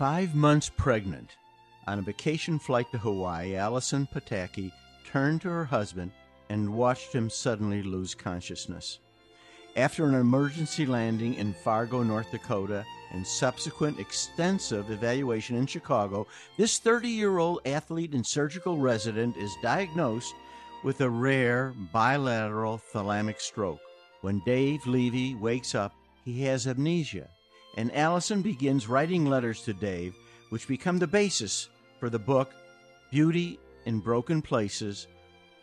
five months pregnant, on a vacation flight to Hawaii, Allison Pataki turned to her husband and watched him suddenly lose consciousness. After an emergency landing in Fargo, North Dakota, and subsequent extensive evaluation in Chicago, this 30 year old athlete and surgical resident is diagnosed with a rare bilateral thalamic stroke. When Dave Levy wakes up, he has amnesia, and Allison begins writing letters to Dave, which become the basis for the book Beauty in Broken Places,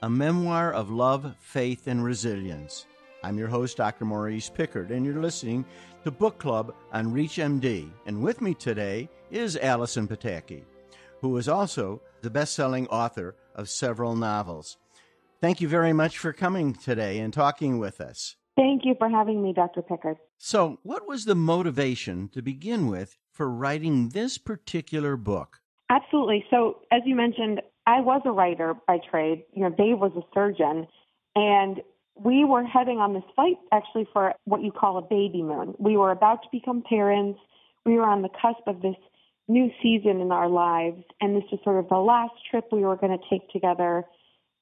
a memoir of love, faith, and resilience. I'm your host, Dr. Maurice Pickard, and you're listening to Book Club on ReachMD. And with me today is Allison Pataki, who is also the best selling author of several novels. Thank you very much for coming today and talking with us. Thank you for having me, Dr. Pickard. So, what was the motivation to begin with for writing this particular book? Absolutely. So, as you mentioned, I was a writer by trade. You know, Dave was a surgeon, and we were heading on this flight actually for what you call a baby moon. We were about to become parents. We were on the cusp of this new season in our lives, and this was sort of the last trip we were going to take together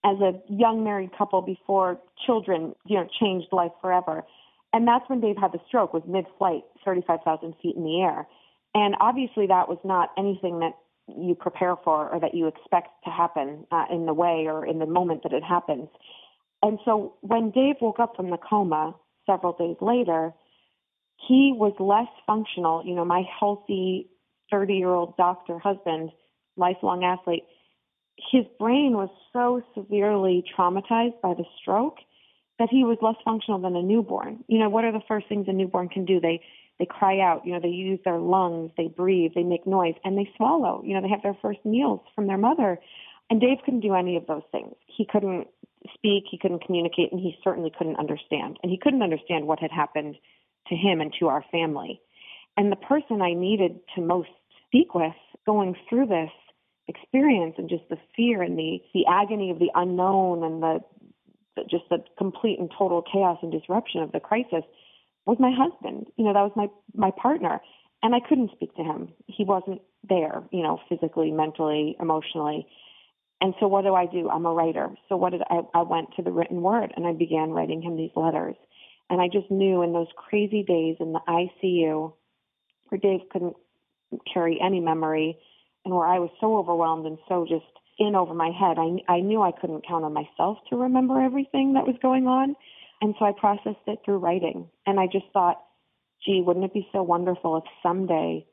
as a young married couple before children, you know, changed life forever. And that's when Dave had the stroke, was mid-flight, 35,000 feet in the air. And obviously that was not anything that you prepare for or that you expect to happen uh, in the way or in the moment that it happens. And so when Dave woke up from the coma several days later, he was less functional. You know, my healthy 30 year old doctor husband, lifelong athlete, his brain was so severely traumatized by the stroke that he was less functional than a newborn. You know, what are the first things a newborn can do? They they cry out, you know, they use their lungs, they breathe, they make noise, and they swallow. You know, they have their first meals from their mother. And Dave couldn't do any of those things. He couldn't speak, he couldn't communicate, and he certainly couldn't understand. And he couldn't understand what had happened to him and to our family. And the person I needed to most speak with going through this experience and just the fear and the, the agony of the unknown and the, the just the complete and total chaos and disruption of the crisis was my husband. You know, that was my my partner. And I couldn't speak to him. He wasn't there, you know, physically, mentally, emotionally. And so what do I do? I'm a writer. So what did I I went to the written word and I began writing him these letters. And I just knew in those crazy days in the ICU where Dave couldn't carry any memory and where I was so overwhelmed and so just in over my head, I I knew I couldn't count on myself to remember everything that was going on. And so I processed it through writing. And I just thought, gee, wouldn't it be so wonderful if someday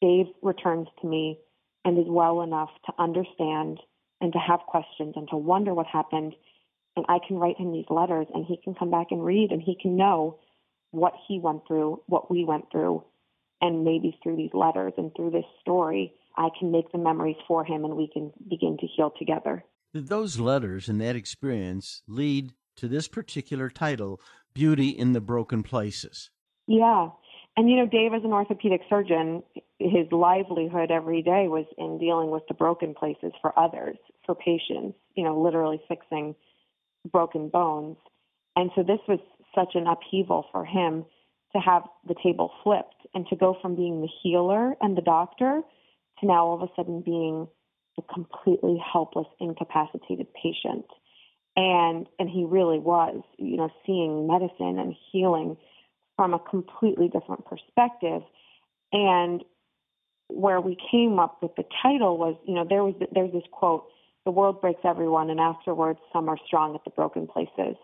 Dave returns to me and is well enough to understand and to have questions and to wonder what happened. And I can write him these letters and he can come back and read and he can know what he went through, what we went through. And maybe through these letters and through this story, I can make the memories for him and we can begin to heal together. Did Those letters and that experience lead to this particular title, Beauty in the Broken Places. Yeah. And you know, Dave, as an orthopedic surgeon, his livelihood every day was in dealing with the broken places for others, for patients, you know, literally fixing broken bones. And so this was such an upheaval for him to have the table flipped and to go from being the healer and the doctor to now all of a sudden being a completely helpless, incapacitated patient. And and he really was, you know, seeing medicine and healing from a completely different perspective. And where we came up with the title was, you know, there was there's this quote, "The world breaks everyone, and afterwards, some are strong at the broken places."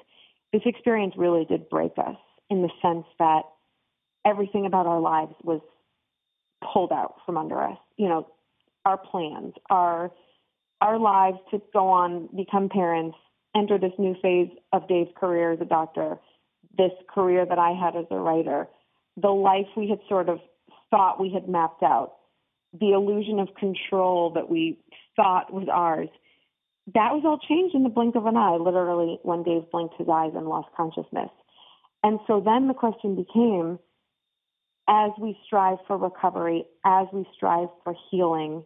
This experience really did break us in the sense that everything about our lives was pulled out from under us. You know, our plans, our our lives to go on, become parents, enter this new phase of Dave's career as a doctor, this career that I had as a writer, the life we had sort of thought we had mapped out, the illusion of control that we thought was ours, that was all changed in the blink of an eye, literally, when Dave blinked his eyes and lost consciousness. And so then the question became as we strive for recovery, as we strive for healing,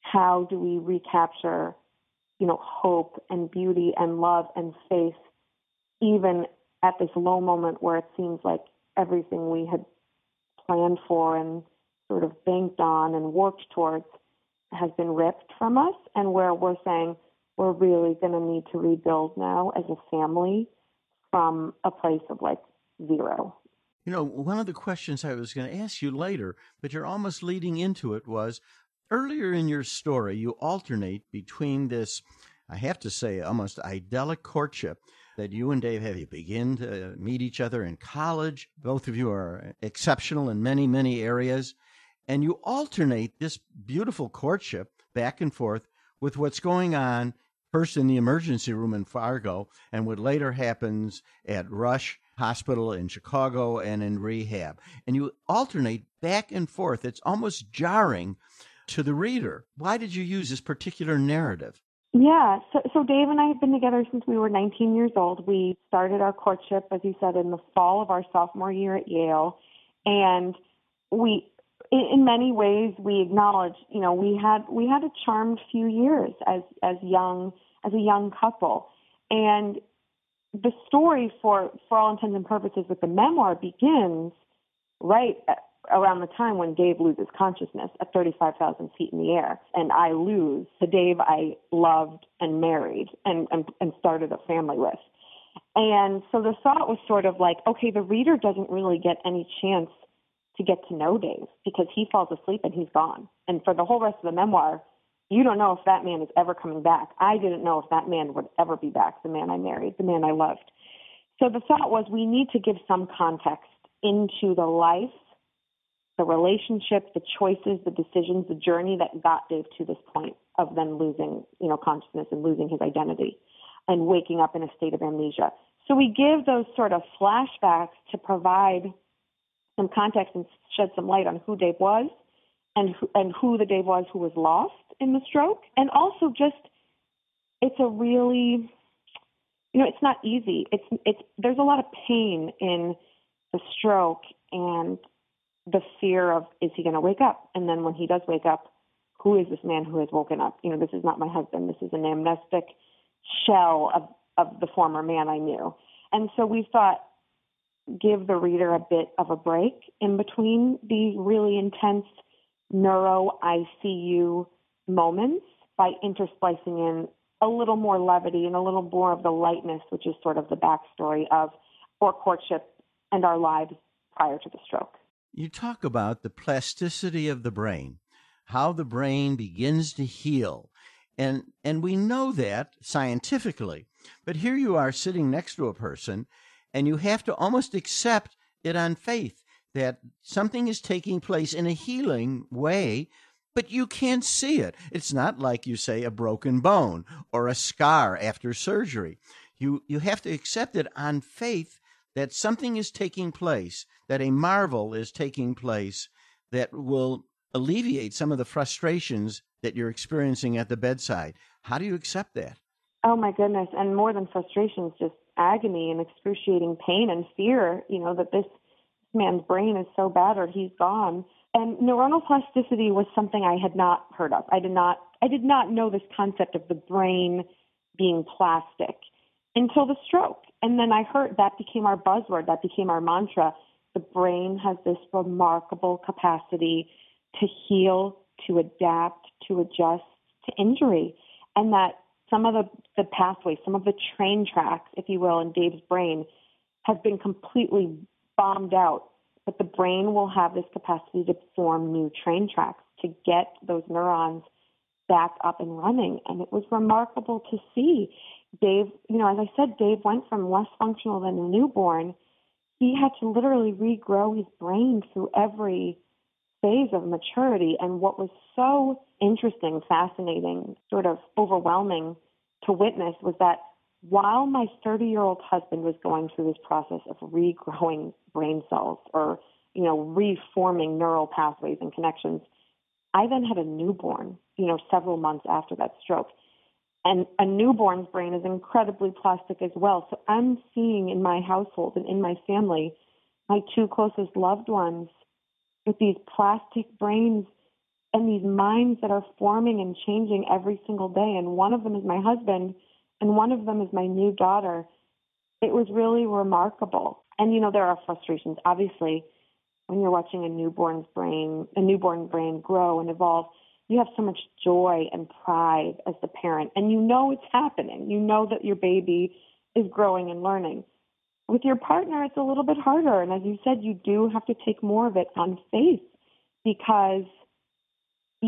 how do we recapture, you know, hope and beauty and love and faith, even at this low moment where it seems like everything we had planned for and sort of banked on and worked towards has been ripped from us, and where we're saying we're really going to need to rebuild now as a family from a place of like zero. You know, one of the questions I was going to ask you later, but you're almost leading into it, was earlier in your story, you alternate between this, I have to say, almost idyllic courtship that you and Dave have. You begin to meet each other in college. Both of you are exceptional in many, many areas. And you alternate this beautiful courtship back and forth with what's going on first in the emergency room in Fargo and what later happens at Rush Hospital in Chicago and in rehab. And you alternate back and forth. It's almost jarring to the reader. Why did you use this particular narrative? Yeah, so, so Dave and I have been together since we were 19 years old. We started our courtship, as you said, in the fall of our sophomore year at Yale, and we, in, in many ways, we acknowledge, you know, we had we had a charmed few years as as young as a young couple, and the story, for for all intents and purposes, with the memoir begins right around the time when Dave loses consciousness at 35,000 feet in the air, and I lose the Dave I loved and married and, and, and started a family with. And so the thought was sort of like, okay, the reader doesn't really get any chance to get to know Dave because he falls asleep and he's gone. And for the whole rest of the memoir, you don't know if that man is ever coming back. I didn't know if that man would ever be back, the man I married, the man I loved. So the thought was we need to give some context into the life the relationship, the choices, the decisions, the journey that got Dave to this point of then losing, you know, consciousness and losing his identity and waking up in a state of amnesia. So we give those sort of flashbacks to provide some context and shed some light on who Dave was and who, and who the Dave was who was lost in the stroke. And also just it's a really you know, it's not easy. It's it's there's a lot of pain in the stroke and the fear of is he going to wake up? And then when he does wake up, who is this man who has woken up? You know, this is not my husband. This is an amnestic shell of of the former man I knew. And so we thought give the reader a bit of a break in between these really intense neuro ICU moments by intersplicing in a little more levity and a little more of the lightness, which is sort of the backstory of our courtship and our lives prior to the stroke. You talk about the plasticity of the brain, how the brain begins to heal. And, and we know that scientifically. But here you are sitting next to a person, and you have to almost accept it on faith that something is taking place in a healing way, but you can't see it. It's not like you say a broken bone or a scar after surgery. You, you have to accept it on faith that something is taking place, that a marvel is taking place that will alleviate some of the frustrations that you're experiencing at the bedside. How do you accept that? Oh my goodness, and more than frustrations, just agony and excruciating pain and fear, you know, that this man's brain is so bad or he's gone. And neuronal plasticity was something I had not heard of. I did not I did not know this concept of the brain being plastic until the stroke. And then I heard that became our buzzword, that became our mantra. The brain has this remarkable capacity to heal, to adapt, to adjust to injury. And that some of the, the pathways, some of the train tracks, if you will, in Dave's brain have been completely bombed out. But the brain will have this capacity to form new train tracks to get those neurons back up and running. And it was remarkable to see. Dave, you know, as I said, Dave went from less functional than a newborn. He had to literally regrow his brain through every phase of maturity. And what was so interesting, fascinating, sort of overwhelming to witness was that while my 30 year old husband was going through this process of regrowing brain cells or, you know, reforming neural pathways and connections, I then had a newborn, you know, several months after that stroke. And a newborn's brain is incredibly plastic as well. So I'm seeing in my household and in my family, my two closest loved ones with these plastic brains and these minds that are forming and changing every single day. And one of them is my husband, and one of them is my new daughter. It was really remarkable. And, you know, there are frustrations, obviously, when you're watching a newborn's brain, a newborn brain grow and evolve, you have so much joy and pride as the parent, and you know it's happening. You know that your baby is growing and learning. With your partner, it's a little bit harder. And as you said, you do have to take more of it on faith because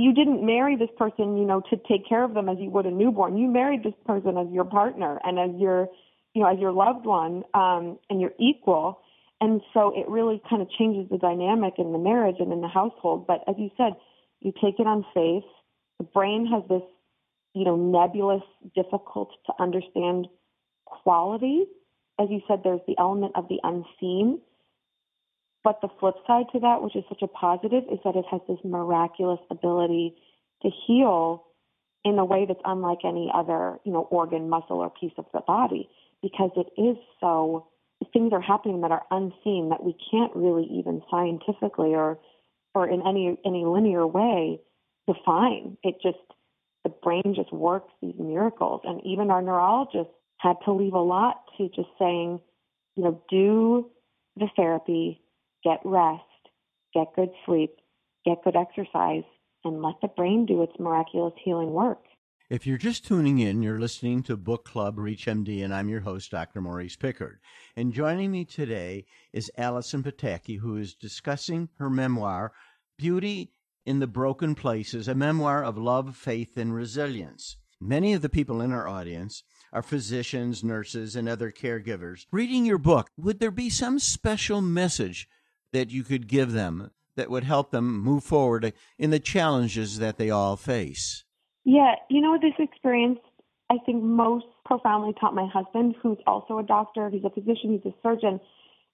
you didn't marry this person, you know, to take care of them as you would a newborn. You married this person as your partner and as your, you know, as your loved one um, and your equal. And so it really kind of changes the dynamic in the marriage and in the household. But as you said, you take it on faith. The brain has this, you know, nebulous, difficult to understand quality. As you said, there's the element of the unseen. But the flip side to that, which is such a positive, is that it has this miraculous ability to heal in a way that's unlike any other, you know, organ, muscle, or piece of the body, because it is so things are happening that are unseen that we can't really even scientifically or or in any any linear way define. It just the brain just works these miracles, and even our neurologists had to leave a lot to just saying, you know, do the therapy, get rest, get good sleep, get good exercise, and let the brain do its miraculous healing work. If you're just tuning in, you're listening to Book Club ReachMD, and I'm your host, Dr. Maurice Pickard. And joining me today is Allison Pataki, who is discussing her memoir, Beauty in the Broken Places, a memoir of love, faith, and resilience. Many of the people in our audience are physicians, nurses, and other caregivers. Reading your book, would there be some special message that you could give them that would help them move forward in the challenges that they all face? Yeah, you know, this experience, I think most profoundly taught my husband, who's also a doctor, he's a physician, he's a surgeon,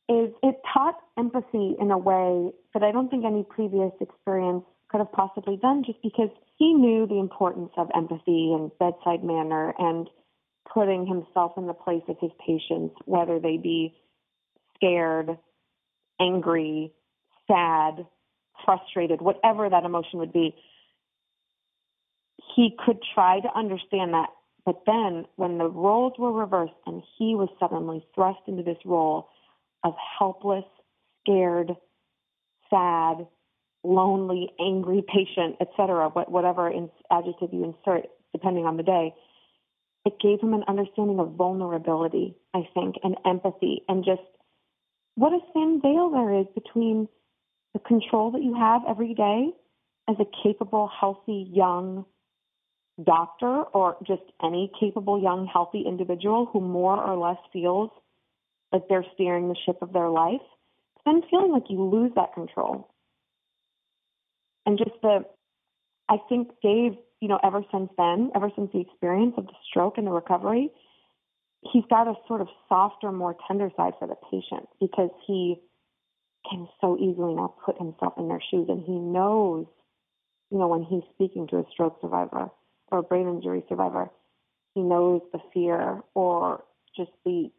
is it taught empathy in a way that I don't think any previous experience could have possibly done just because he knew the importance of empathy and bedside manner and putting himself in the place of his patients, whether they be scared, angry, sad, frustrated, whatever that emotion would be he could try to understand that. But then when the roles were reversed and he was suddenly thrust into this role of helpless, scared, sad, lonely, angry patient, etc., whatever adjective you insert, depending on the day, it gave him an understanding of vulnerability, I think, and empathy, and just what a thin veil there is between the control that you have every day as a capable, healthy, young, doctor or just any capable young healthy individual who more or less feels like they're steering the ship of their life, then feeling like you lose that control. And just the, I think Dave, you know, ever since then, ever since the experience of the stroke and the recovery, he's got a sort of softer, more tender side for the patient because he can so easily now put himself in their shoes and he knows, you know, when he's speaking to a stroke survivor or a brain injury survivor, he knows the fear or just the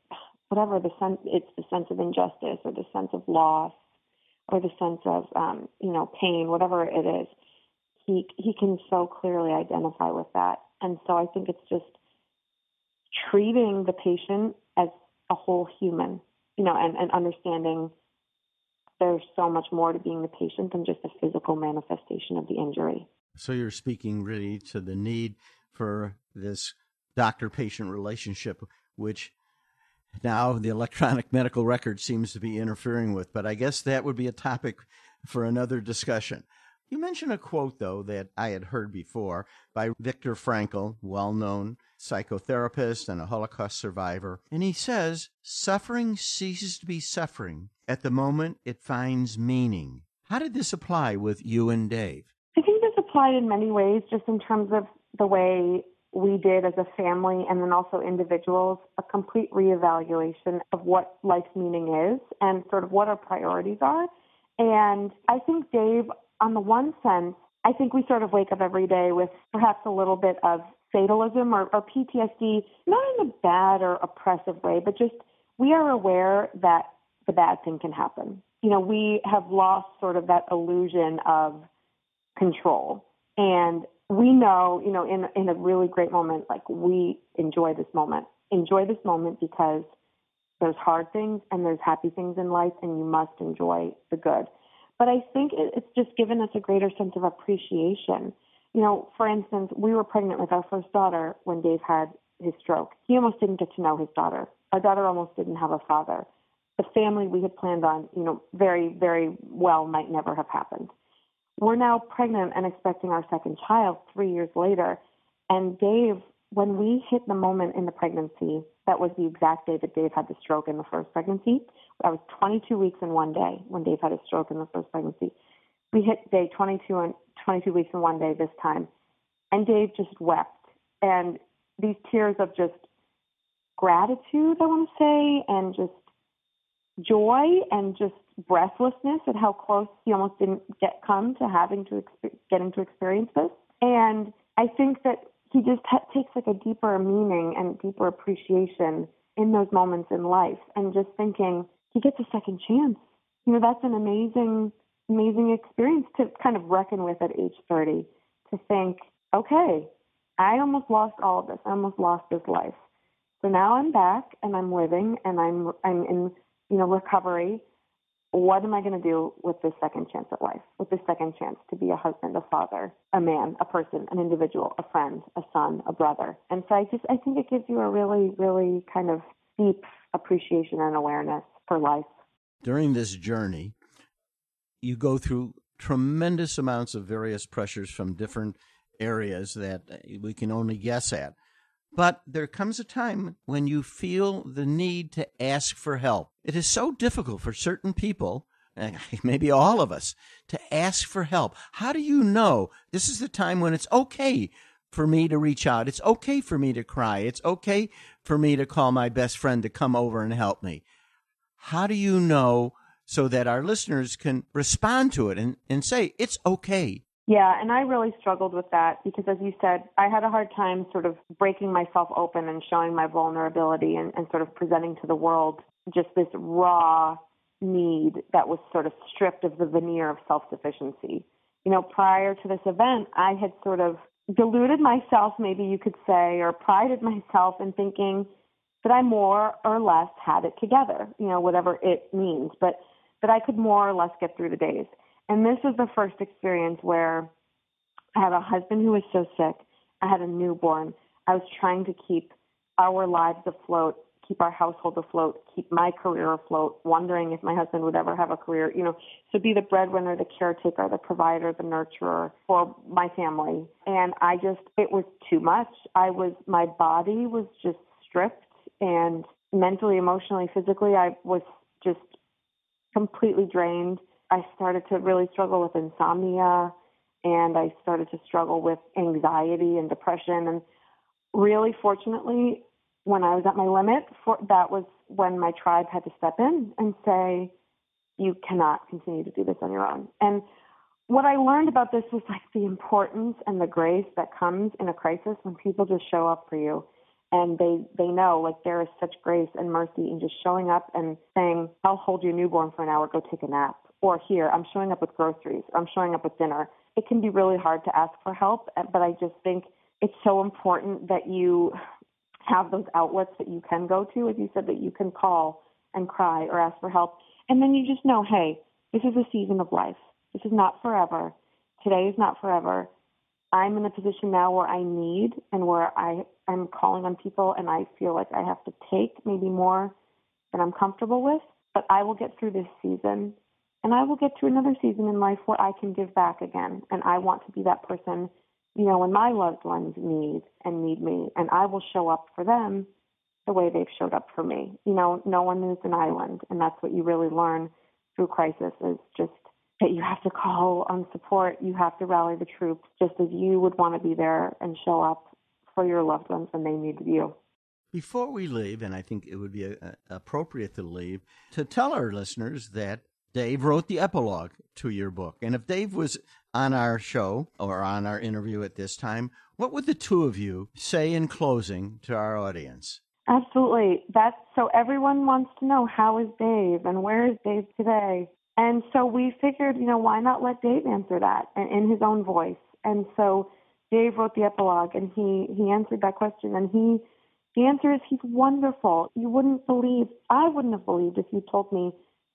whatever the sense it's the sense of injustice or the sense of loss or the sense of um, you know pain, whatever it is. He he can so clearly identify with that, and so I think it's just treating the patient as a whole human, you know, and, and understanding there's so much more to being the patient than just a physical manifestation of the injury. So you're speaking really to the need for this doctor patient relationship, which now the electronic medical record seems to be interfering with. But I guess that would be a topic for another discussion. You mentioned a quote, though, that I had heard before by Viktor Frankl, well known psychotherapist and a Holocaust survivor. And he says, Suffering ceases to be suffering at the moment it finds meaning. How did this apply with you and Dave? I think this applied in many ways, just in terms of the way we did as a family and then also individuals, a complete reevaluation of what life's meaning is and sort of what our priorities are. And I think, Dave, on the one sense, I think we sort of wake up every day with perhaps a little bit of fatalism or, or PTSD, not in a bad or oppressive way, but just we are aware that the bad thing can happen. You know, we have lost sort of that illusion of control. And we know, you know, in in a really great moment, like we enjoy this moment. Enjoy this moment because there's hard things and there's happy things in life, and you must enjoy the good. But I think it's just given us a greater sense of appreciation. You know, for instance, we were pregnant with our first daughter when Dave had his stroke. He almost didn't get to know his daughter. Our daughter almost didn't have a father. The family we had planned on, you know, very, very well might never have happened. We're now pregnant and expecting our second child three years later. And Dave, when we hit the moment in the pregnancy, that was the exact day that Dave had the stroke in the first pregnancy. I was 22 weeks in one day when Dave had a stroke in the first pregnancy. We hit day 22 and 22 weeks in one day this time, and Dave just wept. And these tears of just gratitude, I want to say, and just joy and just breathlessness at how close he almost didn't get come to having to getting to experience this. And I think that he just ha- takes like a deeper meaning and deeper appreciation in those moments in life, and just thinking he gets a second chance. You know, that's an amazing, amazing experience to kind of reckon with at age 30. To think, okay, I almost lost all of this. I almost lost this life. So now I'm back and I'm living and I'm I'm in you know recovery. What am I going to do with this second chance at life? With this second chance to be a husband, a father, a man, a person, an individual, a friend, a son, a brother. And so I just I think it gives you a really really kind of deep appreciation and awareness for life. During this journey, you go through tremendous amounts of various pressures from different areas that we can only guess at. But there comes a time when you feel the need to ask for help. It is so difficult for certain people, maybe all of us, to ask for help. How do you know this is the time when it's okay for me to reach out? It's okay for me to cry. It's okay for me to call my best friend to come over and help me. How do you know so that our listeners can respond to it and, and say, it's okay? Yeah, and I really struggled with that because, as you said, I had a hard time sort of breaking myself open and showing my vulnerability and, and sort of presenting to the world just this raw need that was sort of stripped of the veneer of self sufficiency. You know, prior to this event, I had sort of deluded myself, maybe you could say, or prided myself in thinking that I more or less had it together, you know, whatever it means, but that I could more or less get through the days. And this was the first experience where I had a husband who was so sick. I had a newborn. I was trying to keep our lives afloat, keep our household afloat, keep my career afloat, wondering if my husband would ever have a career, you know, to be the breadwinner, the caretaker, the provider, the nurturer for my family. And I just, it was too much. I was, my body was just stripped and mentally, emotionally, physically, I was just completely drained. I started to really struggle with insomnia and I started to struggle with anxiety and depression. And really, fortunately, when I was at my limit, for, that was when my tribe had to step in and say, you cannot continue to do this on your own. And what I learned about this was like the importance and the grace that comes in a crisis when people just show up for you and they they know like there is such grace and mercy in just showing up and saying i'll hold your newborn for an hour go take a nap. Or here i'm showing up with groceries or i'm showing up with dinner. It can be really hard to ask for help but i just think it's so important that you have those outlets that you can go to as you said that you can call and cry or ask for help. And then you just know hey this is a season of life. This is not forever. Today is not forever I'm in a position now where I need and where I am calling on people and I feel like I have to take maybe more than I'm comfortable with, but I will get through this season and I will get to another season in life where I can give back again. And I want to be that person, you know, when my loved ones need and need me and I will show up for them the way they've showed up for me. You know, no one is an island and that's what you really learn through crisis is just that you have to call on support, you have to rally the troops, just as you would want to be there and show up for your loved ones when they need you. Before we leave, and I think it would be a, a, appropriate to leave, to tell our listeners that Dave wrote the epilogue to your book. And if Dave was on our show or on our interview at this time, what would the two of you say in closing to our audience? Absolutely. That's so everyone wants to know how is Dave and where is Dave today? And so we figured, you know, why not let Dave answer that in his own voice? And so Dave wrote the epilogue and he, he answered that question and he, the answer is he's wonderful. You wouldn't believe, I wouldn't have believed if you told me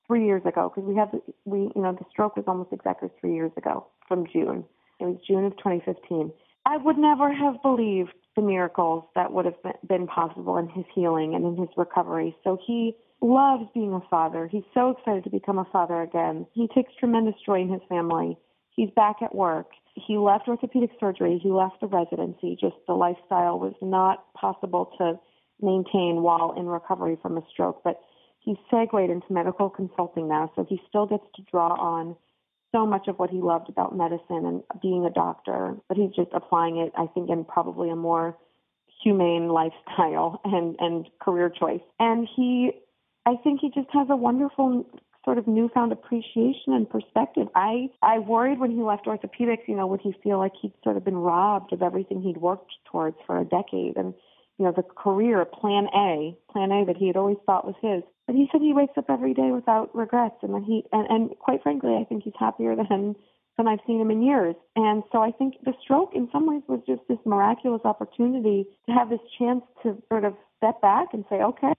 three years ago because we had we you know the stroke was almost exactly three years ago from June. It was June of 2015. I would never have believed the miracles that would have been possible in his healing and in his recovery. So he loves being a father. He's so excited to become a father again. He takes tremendous joy in his family. He's back at work. He left orthopedic surgery. He left the residency. Just the lifestyle was not possible to maintain while in recovery from a stroke. But he's segued into medical consulting now, so he still gets to draw on so much of what he loved about medicine and being a doctor, but he's just applying it, I think, in probably a more humane lifestyle and, and career choice. And he, I think he just has a wonderful sort of newfound appreciation and perspective. I I worried when he left orthopedics, you know, would he feel like he'd sort of been robbed of everything he'd worked towards for a decade and you know, the career plan A, plan A that he had always thought was his. But he said he wakes up every day without regrets and that he and, and quite frankly I think he's happier than than I've seen him in years. And so I think the stroke in some ways was just this miraculous opportunity to have this chance to sort of step back and say, Okay,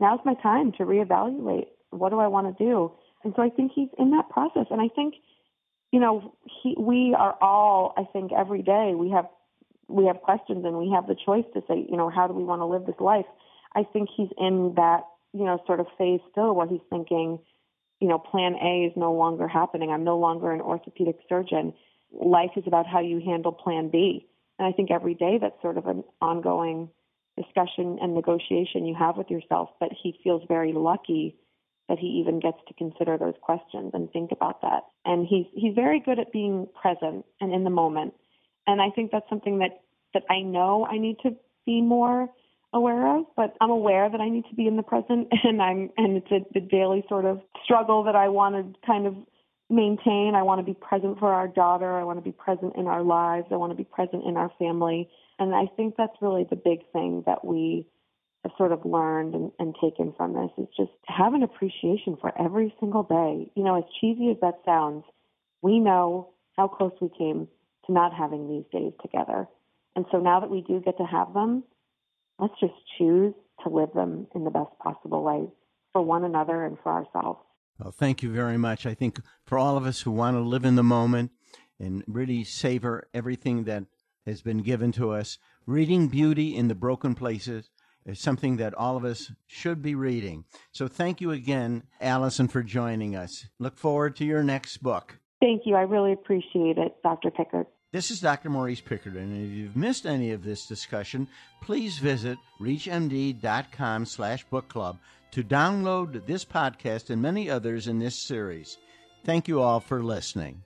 now's my time to reevaluate what do I want to do? And so I think he's in that process. And I think, you know, he, we are all, I think, every day we have we have questions and we have the choice to say, you know, how do we want to live this life? I think he's in that, you know, sort of phase still where he's thinking, you know, plan A is no longer happening. I'm no longer an orthopedic surgeon. Life is about how you handle plan B. And I think every day that's sort of an ongoing discussion and negotiation you have with yourself. But he feels very lucky that he even gets to consider those questions and think about that. And he's he's very good at being present and in the moment. And I think that's something that that I know I need to be more aware of, but I'm aware that I need to be in the present and I'm and it's a the daily sort of struggle that I want to kind of maintain. I want to be present for our daughter. I want to be present in our lives. I want to be present in our family. And I think that's really the big thing that we have sort of learned and, and taken from this is just have an appreciation for every single day. You know, as cheesy as that sounds, we know how close we came to not having these days together. And so now that we do get to have them, let's just choose to live them in the best possible way for one another and for ourselves. Well, thank you very much. I think for all of us who want to live in the moment and really savor everything that has been given to us, reading beauty in the broken places is something that all of us should be reading. So thank you again, Allison, for joining us. Look forward to your next book. Thank you. I really appreciate it, Dr. Pickard. This is Dr. Maurice Pickard, and if you've missed any of this discussion, please visit reachmd.com slash book club to download this podcast and many others in this series. Thank you all for listening.